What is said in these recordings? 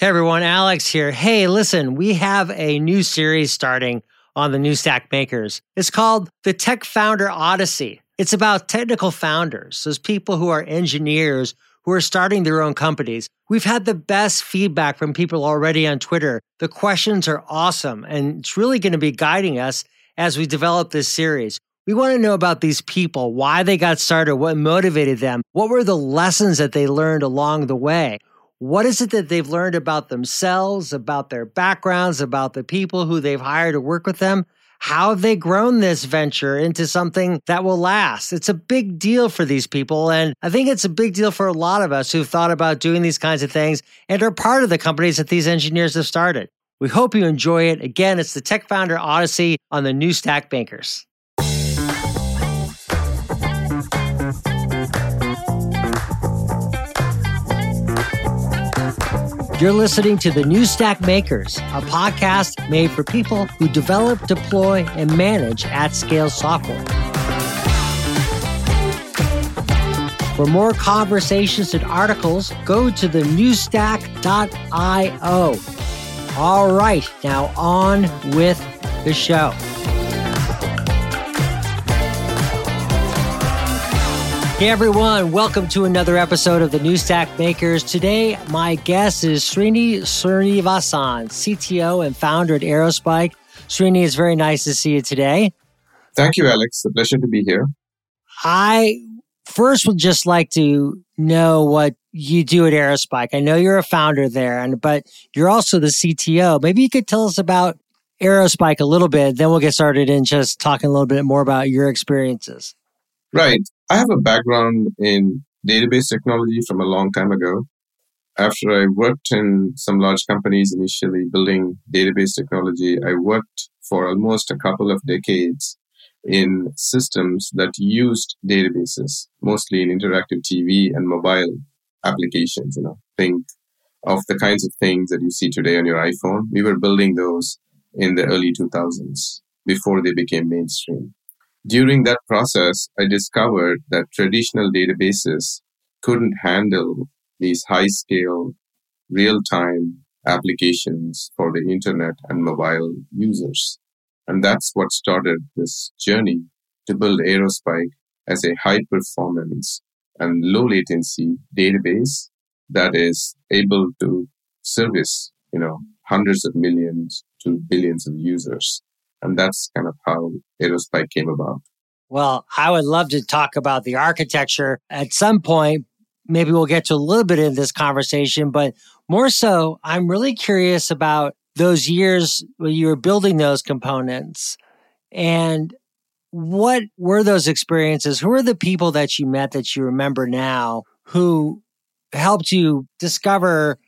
Hey everyone, Alex here. Hey, listen, we have a new series starting on the New Stack Makers. It's called The Tech Founder Odyssey. It's about technical founders, those people who are engineers who are starting their own companies. We've had the best feedback from people already on Twitter. The questions are awesome, and it's really going to be guiding us as we develop this series. We want to know about these people, why they got started, what motivated them, what were the lessons that they learned along the way. What is it that they've learned about themselves, about their backgrounds, about the people who they've hired to work with them? How have they grown this venture into something that will last? It's a big deal for these people. And I think it's a big deal for a lot of us who've thought about doing these kinds of things and are part of the companies that these engineers have started. We hope you enjoy it. Again, it's the Tech Founder Odyssey on the New Stack Makers. You're listening to the New Stack Makers, a podcast made for people who develop, deploy, and manage at scale software. For more conversations and articles, go to the newstack.io. All right, now on with the show. Hey everyone, welcome to another episode of the New Stack Makers. Today, my guest is Srini Srinivasan, CTO and founder at Aerospike. Srini, it's very nice to see you today. Thank you, Alex. A pleasure to be here. I first would just like to know what you do at Aerospike. I know you're a founder there, and but you're also the CTO. Maybe you could tell us about Aerospike a little bit, then we'll get started in just talking a little bit more about your experiences. Right. I have a background in database technology from a long time ago. After I worked in some large companies initially building database technology, I worked for almost a couple of decades in systems that used databases, mostly in interactive TV and mobile applications. You know, think of the kinds of things that you see today on your iPhone. We were building those in the early 2000s before they became mainstream. During that process, I discovered that traditional databases couldn't handle these high scale, real time applications for the internet and mobile users. And that's what started this journey to build Aerospike as a high performance and low latency database that is able to service, you know, hundreds of millions to billions of users. And that's kind of how Aerospike came about. Well, I would love to talk about the architecture at some point. Maybe we'll get to a little bit in this conversation, but more so, I'm really curious about those years when you were building those components and what were those experiences? Who are the people that you met that you remember now who helped you discover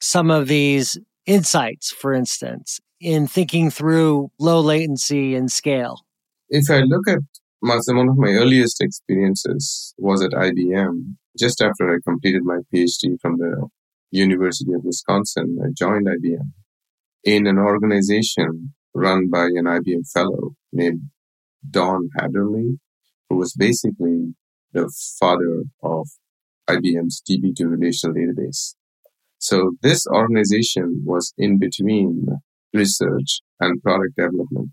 some of these insights, for instance? In thinking through low latency and scale? If I look at my, one of my earliest experiences was at IBM. Just after I completed my PhD from the University of Wisconsin, I joined IBM in an organization run by an IBM fellow named Don Haderle, who was basically the father of IBM's DB2 relational database. So this organization was in between research and product development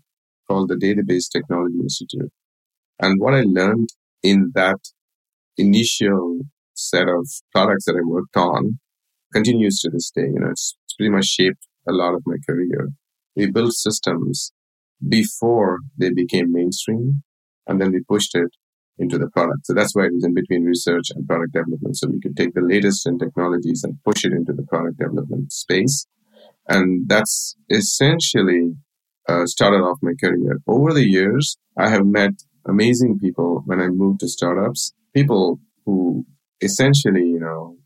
called the Database Technology Institute. And what I learned in that initial set of products that I worked on continues to this day. You know, it's, it's pretty much shaped a lot of my career. We built systems before they became mainstream and then we pushed it into the product. So that's why it was in between research and product development. So we could take the latest in technologies and push it into the product development space and that's essentially uh, started off my career. Over the years, I have met amazing people when I moved to startups, people who essentially, you know,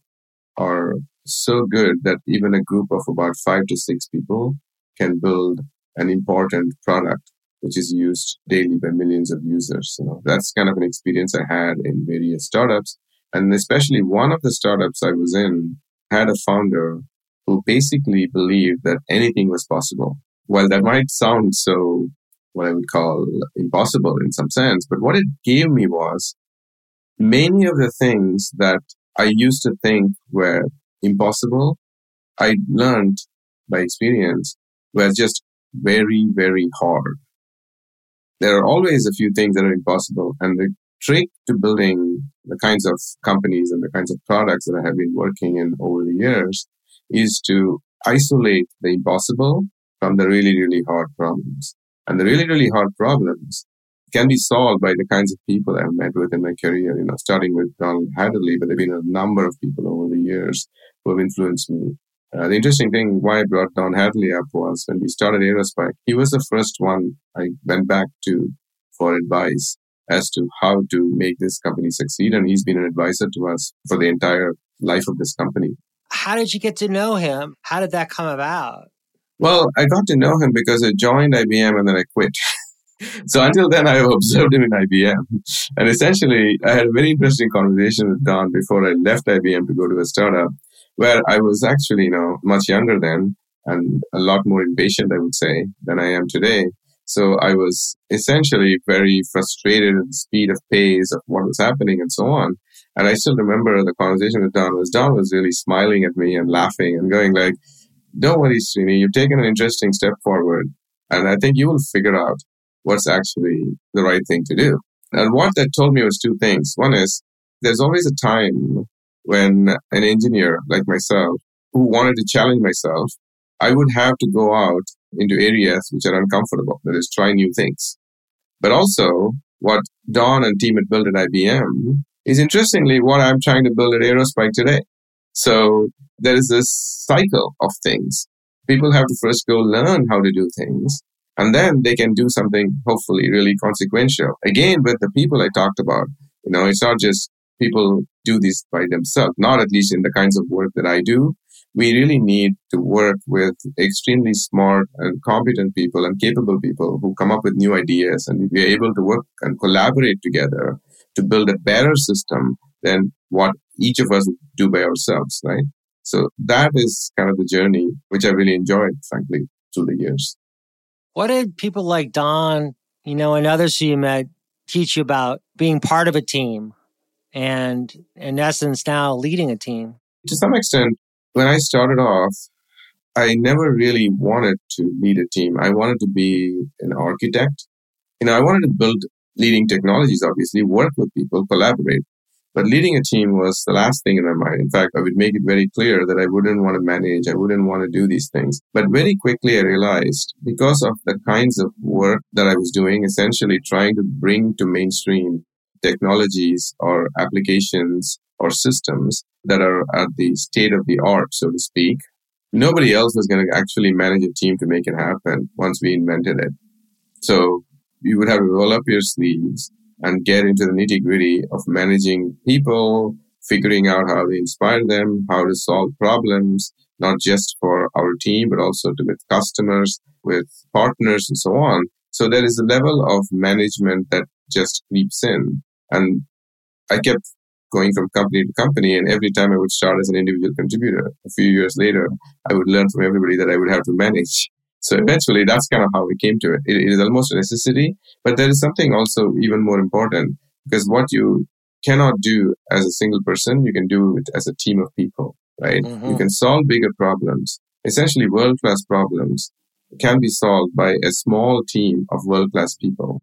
are so good that even a group of about five to six people can build an important product which is used daily by millions of users. You know, that's kind of an experience I had in various startups. And especially one of the startups I was in had a founder who basically believed that anything was possible. Well, that might sound so, what I would call impossible in some sense, but what it gave me was many of the things that I used to think were impossible. I learned by experience were just very, very hard. There are always a few things that are impossible. And the trick to building the kinds of companies and the kinds of products that I have been working in over the years is to isolate the impossible from the really, really hard problems. And the really, really hard problems can be solved by the kinds of people I've met with in my career, you know, starting with Donald Haderle, but there have been a number of people over the years who have influenced me. Uh, the interesting thing why I brought Don Haderle up was when we started Aerospike, he was the first one I went back to for advice as to how to make this company succeed. And he's been an advisor to us for the entire life of this company. How did you get to know him? How did that come about? Well, I got to know him because I joined IBM and then I quit. so until then, I observed him in IBM. And essentially, I had a very interesting conversation with Don before I left IBM to go to a startup where I was actually, you know, much younger then and a lot more impatient, I would say, than I am today. So I was essentially very frustrated at the speed of pace of what was happening and so on. And I still remember the conversation with Don was Don was really smiling at me and laughing and going like, don't worry, Srini, you've taken an interesting step forward. And I think you will figure out what's actually the right thing to do. And what that told me was two things. One is there's always a time when an engineer like myself who wanted to challenge myself, I would have to go out into areas which are uncomfortable, that is, try new things. But also, what Don and team had built at IBM is interestingly what I'm trying to build at Aerospike today. So there is this cycle of things. People have to first go learn how to do things, and then they can do something hopefully really consequential. Again, with the people I talked about, you know, it's not just people do this by themselves, not at least in the kinds of work that I do. We really need to work with extremely smart and competent people and capable people who come up with new ideas and we are able to work and collaborate together to build a better system than what each of us do by ourselves, right? So that is kind of the journey, which I really enjoyed, frankly, through the years. What did people like Don, you know, and others who you met teach you about being part of a team? and in essence now leading a team? To some extent, when I started off, I never really wanted to lead a team. I wanted to be an architect. You know, I wanted to build leading technologies, obviously, work with people, collaborate. But leading a team was the last thing in my mind. In fact, I would make it very clear that I wouldn't want to manage. I wouldn't want to do these things. But very quickly I realized because of the kinds of work that I was doing, essentially trying to bring to mainstream technologies or applications or systems that are at the state of the art, so to speak. Nobody else was going to actually manage a team to make it happen once we invented it. So you would have to roll up your sleeves and get into the nitty gritty of managing people, figuring out how to inspire them, how to solve problems, not just for our team, but also to with customers, with partners and so on. So there is a level of management that just creeps in. And I kept going from company to company. And every time I would start as an individual contributor, a few years later, I would learn from everybody that I would have to manage. So eventually, that's kind of how we came to it. it. It is almost a necessity, but there is something also even more important because what you cannot do as a single person, you can do it as a team of people, right? Mm-hmm. You can solve bigger problems, essentially world class problems can be solved by a small team of world class people.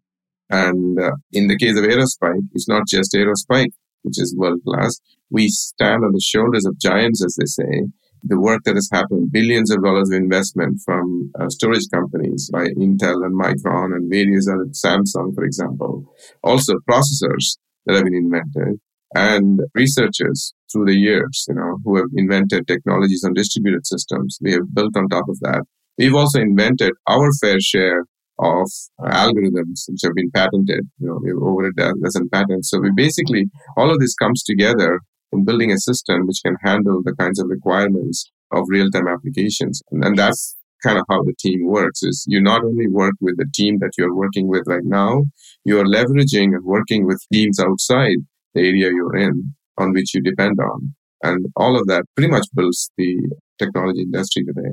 And uh, in the case of Aerospike, it's not just Aerospike, which is world class. We stand on the shoulders of giants, as they say. The work that has happened, billions of dollars of investment from uh, storage companies by Intel and Micron and various other, Samsung, for example. Also processors that have been invented and researchers through the years, you know, who have invented technologies on distributed systems. We have built on top of that. We've also invented our fair share of algorithms which have been patented. You know, we've over a dozen patents. So we basically, all of this comes together in building a system which can handle the kinds of requirements of real-time applications. And, and that's kind of how the team works is you not only work with the team that you're working with right now, you're leveraging and working with teams outside the area you're in on which you depend on. And all of that pretty much builds the technology industry today.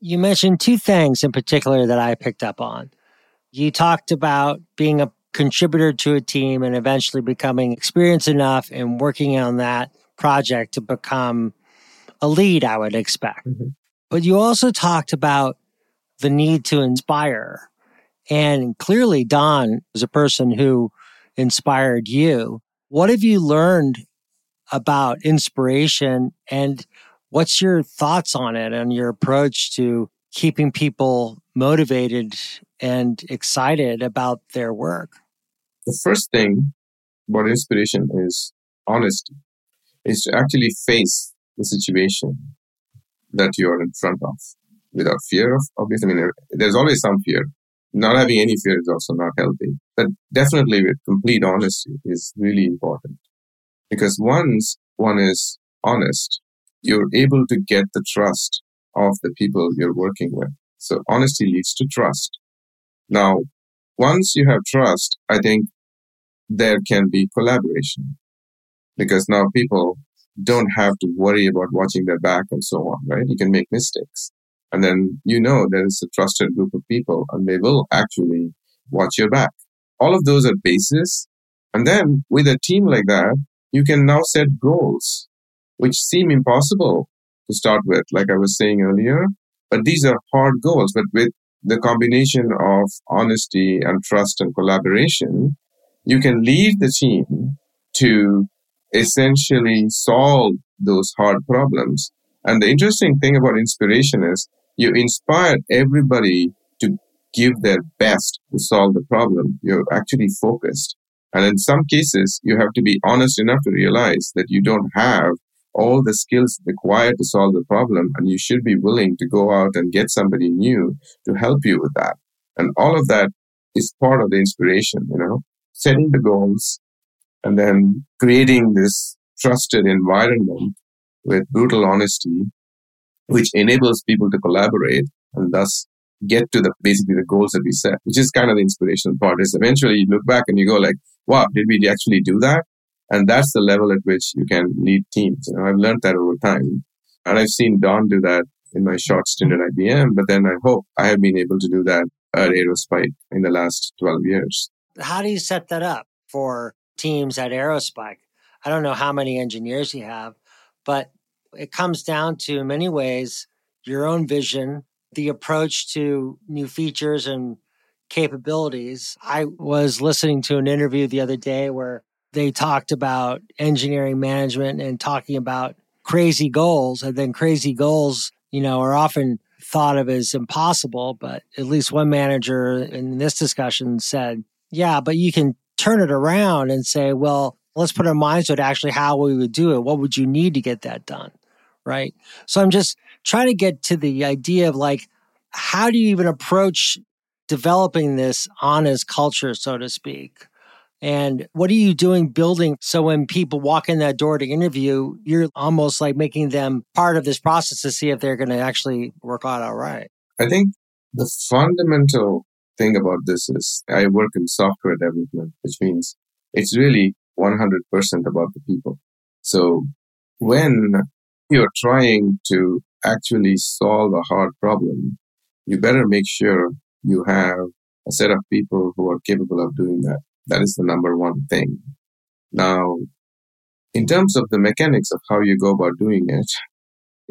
You mentioned two things in particular that I picked up on. You talked about being a contributor to a team and eventually becoming experienced enough and working on that project to become a lead, I would expect. Mm-hmm. But you also talked about the need to inspire. And clearly, Don is a person who inspired you. What have you learned about inspiration and what's your thoughts on it and your approach to keeping people motivated and excited about their work? The first thing about inspiration is honesty, is to actually face the situation that you're in front of without fear of obviously. I mean, there's always some fear. Not having any fear is also not healthy. But definitely with complete honesty is really important. Because once one is honest, you're able to get the trust of the people you're working with. So honesty leads to trust. Now, once you have trust, I think there can be collaboration because now people don't have to worry about watching their back and so on, right? You can make mistakes. And then you know there is a trusted group of people and they will actually watch your back. All of those are bases. And then with a team like that, you can now set goals, which seem impossible to start with, like I was saying earlier. But these are hard goals. But with the combination of honesty and trust and collaboration, you can lead the team to essentially solve those hard problems. And the interesting thing about inspiration is you inspire everybody to give their best to solve the problem. You're actually focused. And in some cases, you have to be honest enough to realize that you don't have all the skills required to solve the problem. And you should be willing to go out and get somebody new to help you with that. And all of that is part of the inspiration, you know, setting the goals and then creating this trusted environment with brutal honesty, which enables people to collaborate and thus get to the basically the goals that we set, which is kind of the inspirational part is eventually you look back and you go like, wow, did we actually do that? And that's the level at which you can lead teams. You know, I've learned that over time. And I've seen Don do that in my short stint at IBM, but then I hope I have been able to do that at Aerospike in the last 12 years. How do you set that up for teams at Aerospike? I don't know how many engineers you have, but it comes down to, in many ways, your own vision, the approach to new features and capabilities. I was listening to an interview the other day where they talked about engineering management and talking about crazy goals. And then crazy goals, you know, are often thought of as impossible. But at least one manager in this discussion said, yeah, but you can turn it around and say, well, let's put our minds to it actually how we would do it. What would you need to get that done? Right. So I'm just trying to get to the idea of like, how do you even approach developing this honest culture, so to speak? And what are you doing building so when people walk in that door to interview, you're almost like making them part of this process to see if they're going to actually work out all right? I think the fundamental thing about this is I work in software development, which means it's really 100% about the people. So when you're trying to actually solve a hard problem, you better make sure you have a set of people who are capable of doing that. That is the number one thing. Now, in terms of the mechanics of how you go about doing it,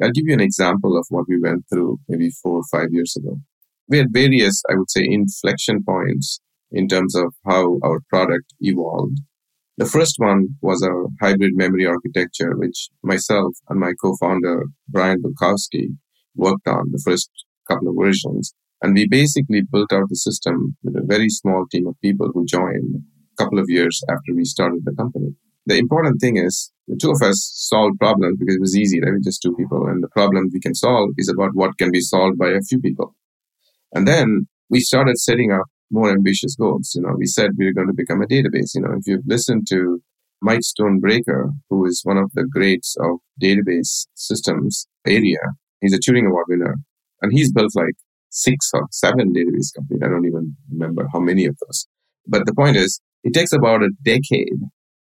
I'll give you an example of what we went through maybe four or five years ago. We had various, I would say, inflection points in terms of how our product evolved. The first one was our hybrid memory architecture, which myself and my co-founder, Brian Bulkowski, worked on the first couple of versions. And we basically built out the system with a very small team of people who joined a couple of years after we started the company. The important thing is the two of us solved problems because it was easy, right? We're just two people. And the problem we can solve is about what can be solved by a few people. And then we started setting up more ambitious goals. You know, we said we were going to become a database. You know, if you've listened to Mike Stonebraker, who is one of the greats of database systems area, he's a Turing Award winner. And he's built like six or seven database companies. I don't even remember how many of those. But the point is, it takes about a decade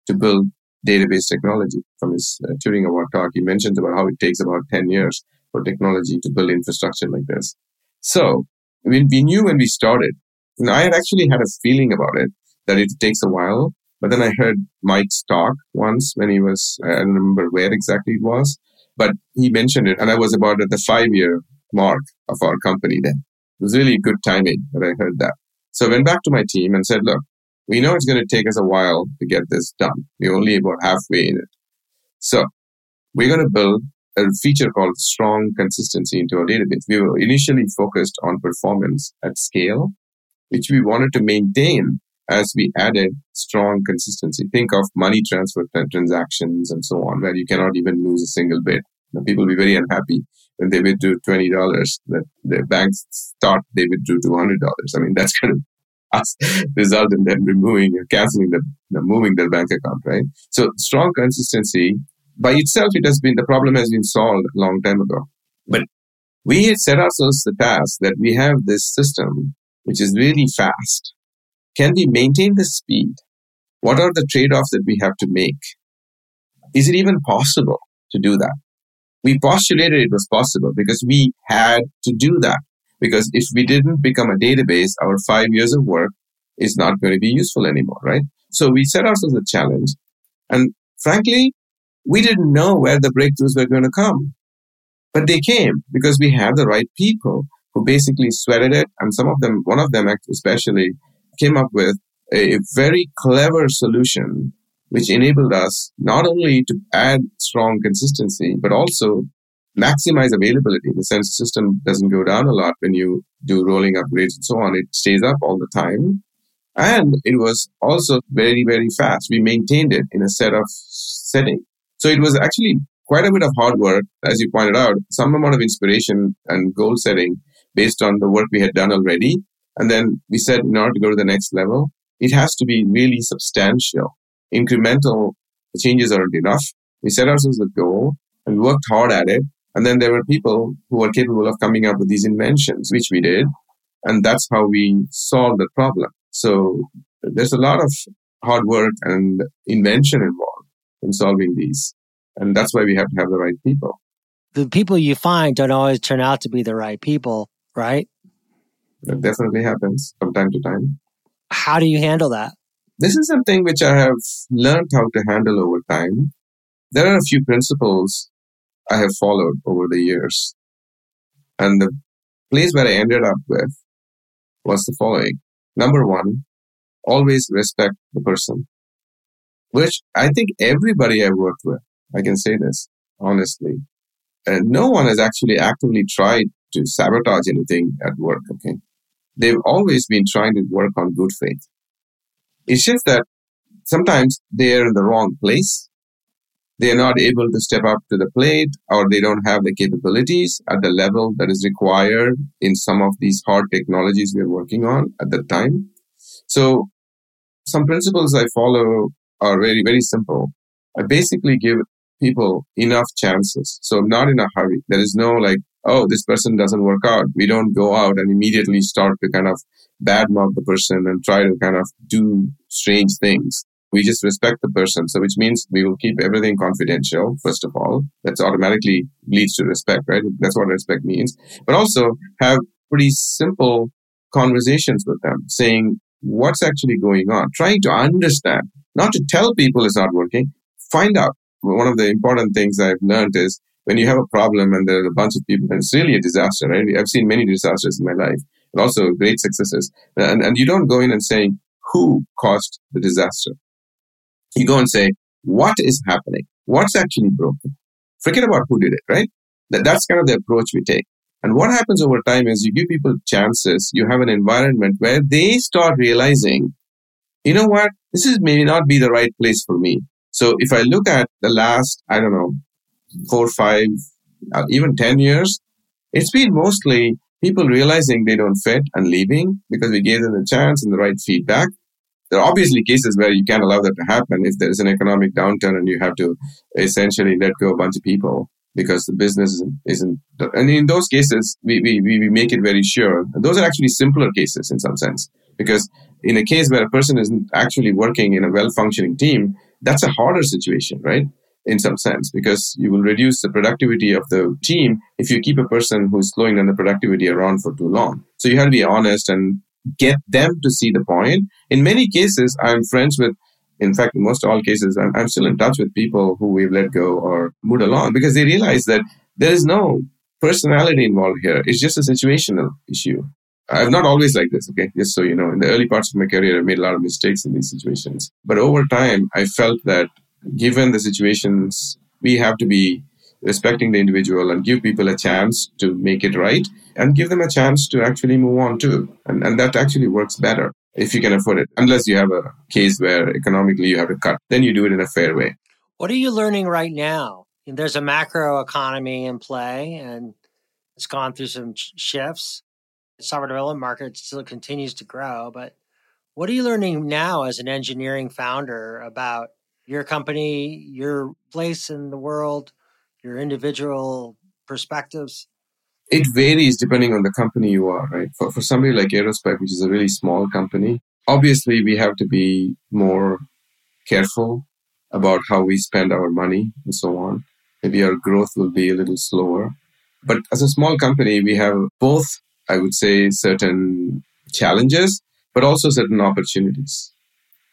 to build database technology. From his uh, Turing Award talk, he mentions about how it takes about 10 years for technology to build infrastructure like this. So we, we knew when we started, and I had actually had a feeling about it that it takes a while. But then I heard Mike's talk once when he was, I don't remember where exactly it was, but he mentioned it. And I was about at the five year mark of our company then. It was really good timing that I heard that. So I went back to my team and said, look, we know it's going to take us a while to get this done. We're only about halfway in it. So we're going to build a feature called strong consistency into our database. We were initially focused on performance at scale, which we wanted to maintain as we added strong consistency. Think of money transfer transactions and so on, where you cannot even lose a single bit. Now, people will be very unhappy when they withdrew $20 that the banks thought they withdrew $200. I mean, that's going to result in them removing or canceling the, the moving their bank account, right? So strong consistency by itself, it has been, the problem has been solved a long time ago. But we had set ourselves the task that we have this system, which is really fast. Can we maintain the speed? What are the trade-offs that we have to make? Is it even possible to do that? We postulated it was possible because we had to do that. Because if we didn't become a database, our five years of work is not going to be useful anymore, right? So we set ourselves a challenge. And frankly, we didn't know where the breakthroughs were going to come. But they came because we had the right people who basically sweated it. And some of them, one of them especially, came up with a very clever solution which enabled us not only to add strong consistency, but also maximize availability the sense the system doesn't go down a lot when you do rolling upgrades and so on. It stays up all the time. And it was also very, very fast. We maintained it in a set of setting. So it was actually quite a bit of hard work, as you pointed out, some amount of inspiration and goal setting based on the work we had done already. And then we said, in order to go to the next level, it has to be really substantial. Incremental changes aren't enough. We set ourselves a goal and worked hard at it. And then there were people who were capable of coming up with these inventions, which we did. And that's how we solved the problem. So there's a lot of hard work and invention involved in solving these. And that's why we have to have the right people. The people you find don't always turn out to be the right people, right? That definitely happens from time to time. How do you handle that? This is something which I have learned how to handle over time. There are a few principles I have followed over the years. And the place where I ended up with was the following. Number one, always respect the person which I think everybody I've worked with, I can say this honestly. No one has actually actively tried to sabotage anything at work. Okay. They've always been trying to work on good faith. It's just that sometimes they're in the wrong place. They're not able to step up to the plate or they don't have the capabilities at the level that is required in some of these hard technologies we're working on at the time. So some principles I follow are very, very simple. I basically give people enough chances. So I'm not in a hurry. There is no like, oh, this person doesn't work out. We don't go out and immediately start to kind of badmouth the person and try to kind of do strange things. We just respect the person. So which means we will keep everything confidential, first of all. That's automatically leads to respect, right? That's what respect means. But also have pretty simple conversations with them saying what's actually going on, trying to understand not to tell people it's not working, find out. One of the important things I've learned is when you have a problem and there's a bunch of people, and it's really a disaster, right? I've seen many disasters in my life, and also great successes. And, and you don't go in and say, who caused the disaster? You go and say, what is happening? What's actually broken? Forget about who did it, right? That, that's kind of the approach we take. And what happens over time is you give people chances, you have an environment where they start realizing you know what? This is may not be the right place for me. So if I look at the last, I don't know, four, five, uh, even 10 years, it's been mostly people realizing they don't fit and leaving because we gave them the chance and the right feedback. There are obviously cases where you can't allow that to happen if there is an economic downturn and you have to essentially let go a bunch of people because the business isn't, and in those cases we, we, we make it very sure those are actually simpler cases in some sense because in a case where a person isn't actually working in a well functioning team, that's a harder situation, right? In some sense, because you will reduce the productivity of the team if you keep a person who's slowing down the productivity around for too long. So you have to be honest and get them to see the point. In many cases, I'm friends with, in fact, in most all cases, I'm, I'm still in touch with people who we've let go or moved along because they realize that there is no personality involved here. It's just a situational issue. I'm not always like this, okay? Just so you know, in the early parts of my career, I made a lot of mistakes in these situations. But over time, I felt that given the situations, we have to be respecting the individual and give people a chance to make it right and give them a chance to actually move on too. And, and that actually works better if you can afford it. Unless you have a case where economically you have to cut, then you do it in a fair way. What are you learning right now? There's a macro economy in play and it's gone through some shifts The software development market still continues to grow. But what are you learning now as an engineering founder about your company, your place in the world, your individual perspectives? It varies depending on the company you are, right? For, for somebody like Aerospike, which is a really small company, obviously we have to be more careful about how we spend our money and so on. Maybe our growth will be a little slower. But as a small company, we have both I would say, certain challenges, but also certain opportunities.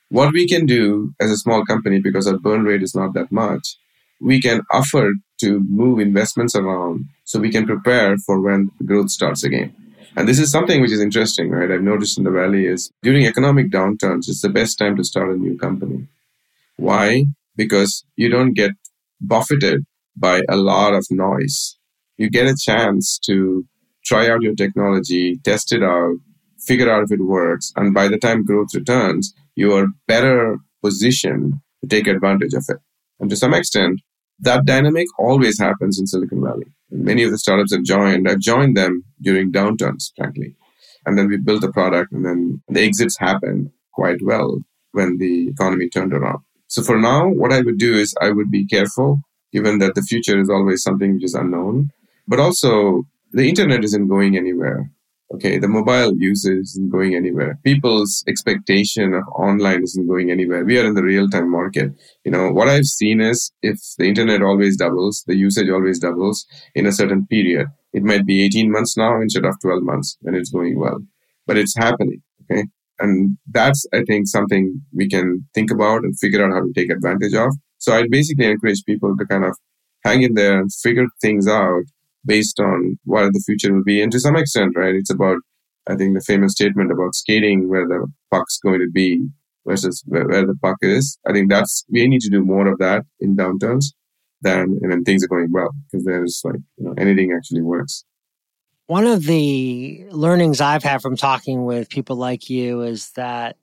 What we can do as a small company, because our burn rate is not that much, we can offer to move investments around so we can prepare for when growth starts again. And this is something which is interesting, right? I've noticed in the Valley is during economic downturns, it's the best time to start a new company. Why? Because you don't get buffeted by a lot of noise. You get a chance to try out your technology, test it out, figure out if it works. And by the time growth returns, you are better positioned to take advantage of it. And to some extent, that dynamic always happens in Silicon Valley. Many of the startups I've joined, I've joined them during downturns, frankly. And then we built the product and then the exits happened quite well when the economy turned around. So for now, what I would do is I would be careful, given that the future is always something which is unknown, but also the internet isn't going anywhere. Okay, the mobile usage isn't going anywhere. People's expectation of online isn't going anywhere. We are in the real time market. You know, what I've seen is if the internet always doubles, the usage always doubles in a certain period. It might be 18 months now instead of 12 months and it's going well, but it's happening. Okay. And that's, I think, something we can think about and figure out how to take advantage of. So I basically encourage people to kind of hang in there and figure things out based on what the future will be. And to some extent, right, it's about, I think, the famous statement about skating where the puck's going to be versus where, where the puck is. I think that's, we need to do more of that in downturns than when things are going well because there's like, you know, anything actually works. One of the learnings I've had from talking with people like you is that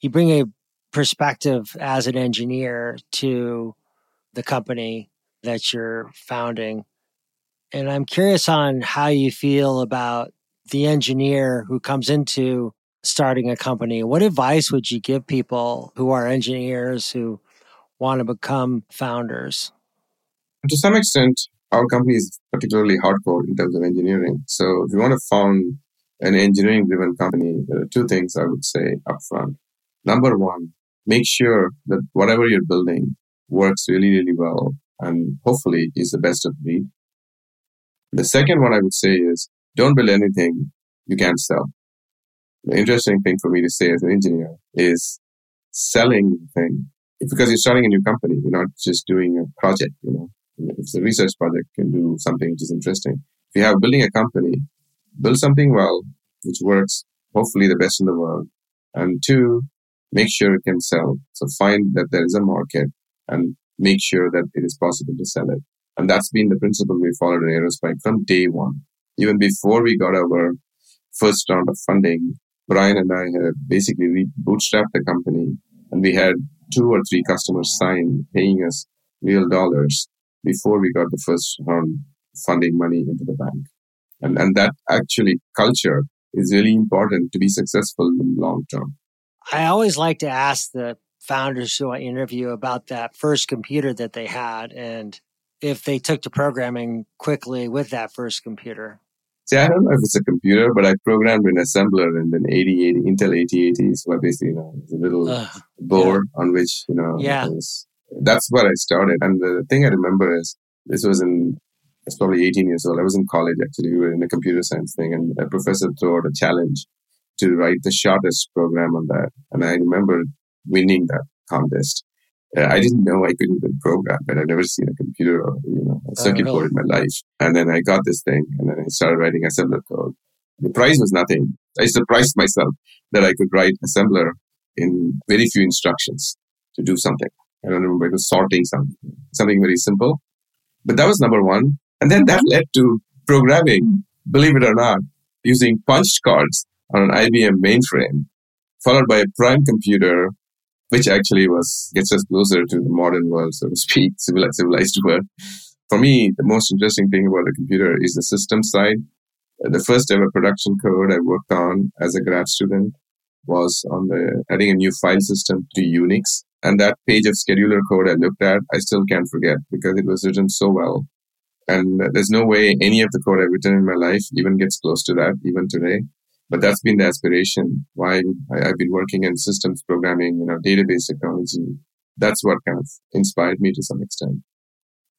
you bring a perspective as an engineer to the company that you're founding and I'm curious on how you feel about the engineer who comes into starting a company. What advice would you give people who are engineers who want to become founders? To some extent, our company is particularly hardcore in terms of engineering. So if you want to found an engineering driven company, there are two things I would say upfront. Number one, make sure that whatever you're building works really, really well and hopefully is the best of breed. The second one I would say is don't build anything you can't sell. The interesting thing for me to say as an engineer is selling the thing. Because you're starting a new company, you're not just doing a project, you know. If it's a research project, can do something which is interesting. If you have building a company, build something well, which works, hopefully the best in the world. And two, make sure it can sell. So find that there is a market and make sure that it is possible to sell it. And that's been the principle we followed in Aerospike from day one. Even before we got our first round of funding, Brian and I had basically bootstrapped the company and we had two or three customers sign paying us real dollars before we got the first round funding money into the bank. And, and that actually culture is really important to be successful in the long term. I always like to ask the founders who I interview about that first computer that they had and if they took to programming quickly with that first computer? See, I don't know if it's a computer, but I programmed an assembler in an 8080, Intel 8080. So basically, you know, it's a little uh, board yeah. on which, you know, yeah. Was, that's where I started. And the thing I remember is this was in, it's probably 18 years old. I was in college actually. We were in a computer science thing and a professor threw out a challenge to write the shortest program on that. And I remember winning that contest. Uh, I didn't know I could even program, but I've never seen a computer or you know a oh, circuit oh, really? board in my life. And then I got this thing, and then I started writing assembler code. The price was nothing. I surprised myself that I could write assembler in very few instructions to do something. I don't remember it was sorting something, something very simple. But that was number one. And then that mm-hmm. led to programming, mm-hmm. believe it or not, using punched cards on an IBM mainframe, followed by a prime computer, which actually was gets us closer to the modern world, so to speak, civilized, civilized world. For me, the most interesting thing about a computer is the system side. Uh, the first ever production code I worked on as a grad student was on the adding a new file system to Unix. And that page of scheduler code I looked at, I still can't forget because it was written so well. And uh, there's no way any of the code I've written in my life even gets close to that, even today. But that's been the aspiration. Why I've been working in systems programming, you know, database technology. That's what kind of inspired me to some extent.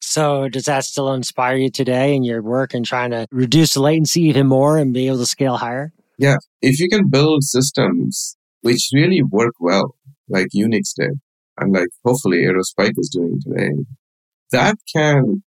So does that still inspire you today in your work and trying to reduce the latency even more and be able to scale higher? Yeah. If you can build systems which really work well, like Unix did, and like hopefully Aerospike is doing today, that can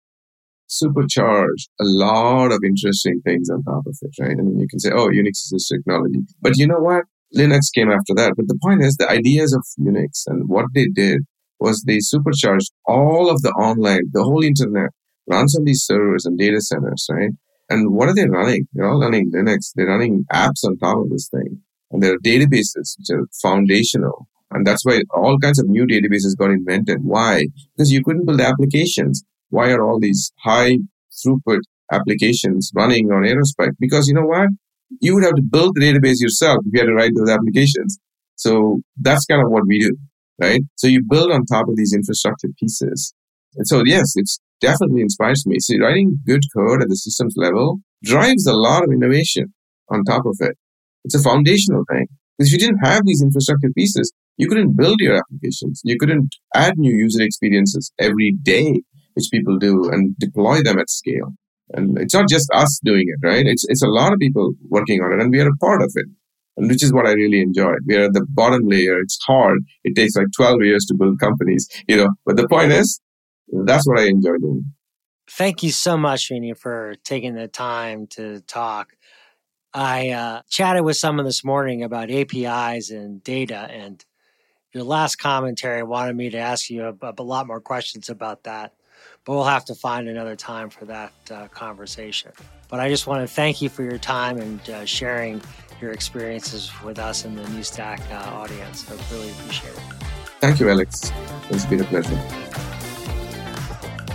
supercharge a lot of interesting things on top of it, right? I mean, you can say, oh, Unix is this technology. But you know what? Linux came after that. But the point is the ideas of Unix and what they did was they supercharged all of the online, the whole internet runs on these servers and data centers, right? And what are they running? They're all running Linux. They're running apps on top of this thing. And there are databases which are foundational. And that's why all kinds of new databases got invented. Why? Because you couldn't build applications. Why are all these high throughput applications running on Aerospike? Because you know what? You would have to build the database yourself if you had to write those applications. So that's kind of what we do, right? So you build on top of these infrastructure pieces. And so yes, it's definitely inspires me. See, writing good code at the systems level drives a lot of innovation on top of it. It's a foundational thing. Because if you didn't have these infrastructure pieces, you couldn't build your applications. You couldn't add new user experiences every day, which people do, and deploy them at scale. And it's not just us doing it, right? It's, it's a lot of people working on it, and we are a part of it. And which is what I really enjoyed. We are at the bottom layer. It's hard. It takes like 12 years to build companies, you know, but the point is, that's what I enjoy doing. Thank you so much, Srini, for taking the time to talk. I uh, chatted with someone this morning about APIs and data, and your last commentary wanted me to ask you a, a lot more questions about that, but we'll have to find another time for that uh, conversation. But I just want to thank you for your time and uh, sharing your experiences with us and the New Stack uh, audience. I really appreciate it. Thank you, Alex. It's been a pleasure.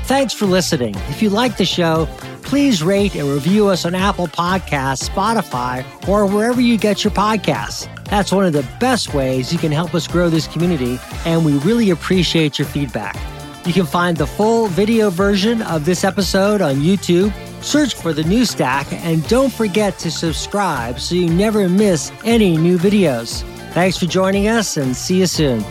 Thanks for listening. If you like the show, please rate and review us on Apple Podcasts, Spotify, or wherever you get your podcasts. That's one of the best ways you can help us grow this community, and we really appreciate your feedback. You can find the full video version of this episode on YouTube. Search for the new stack and don't forget to subscribe so you never miss any new videos. Thanks for joining us and see you soon.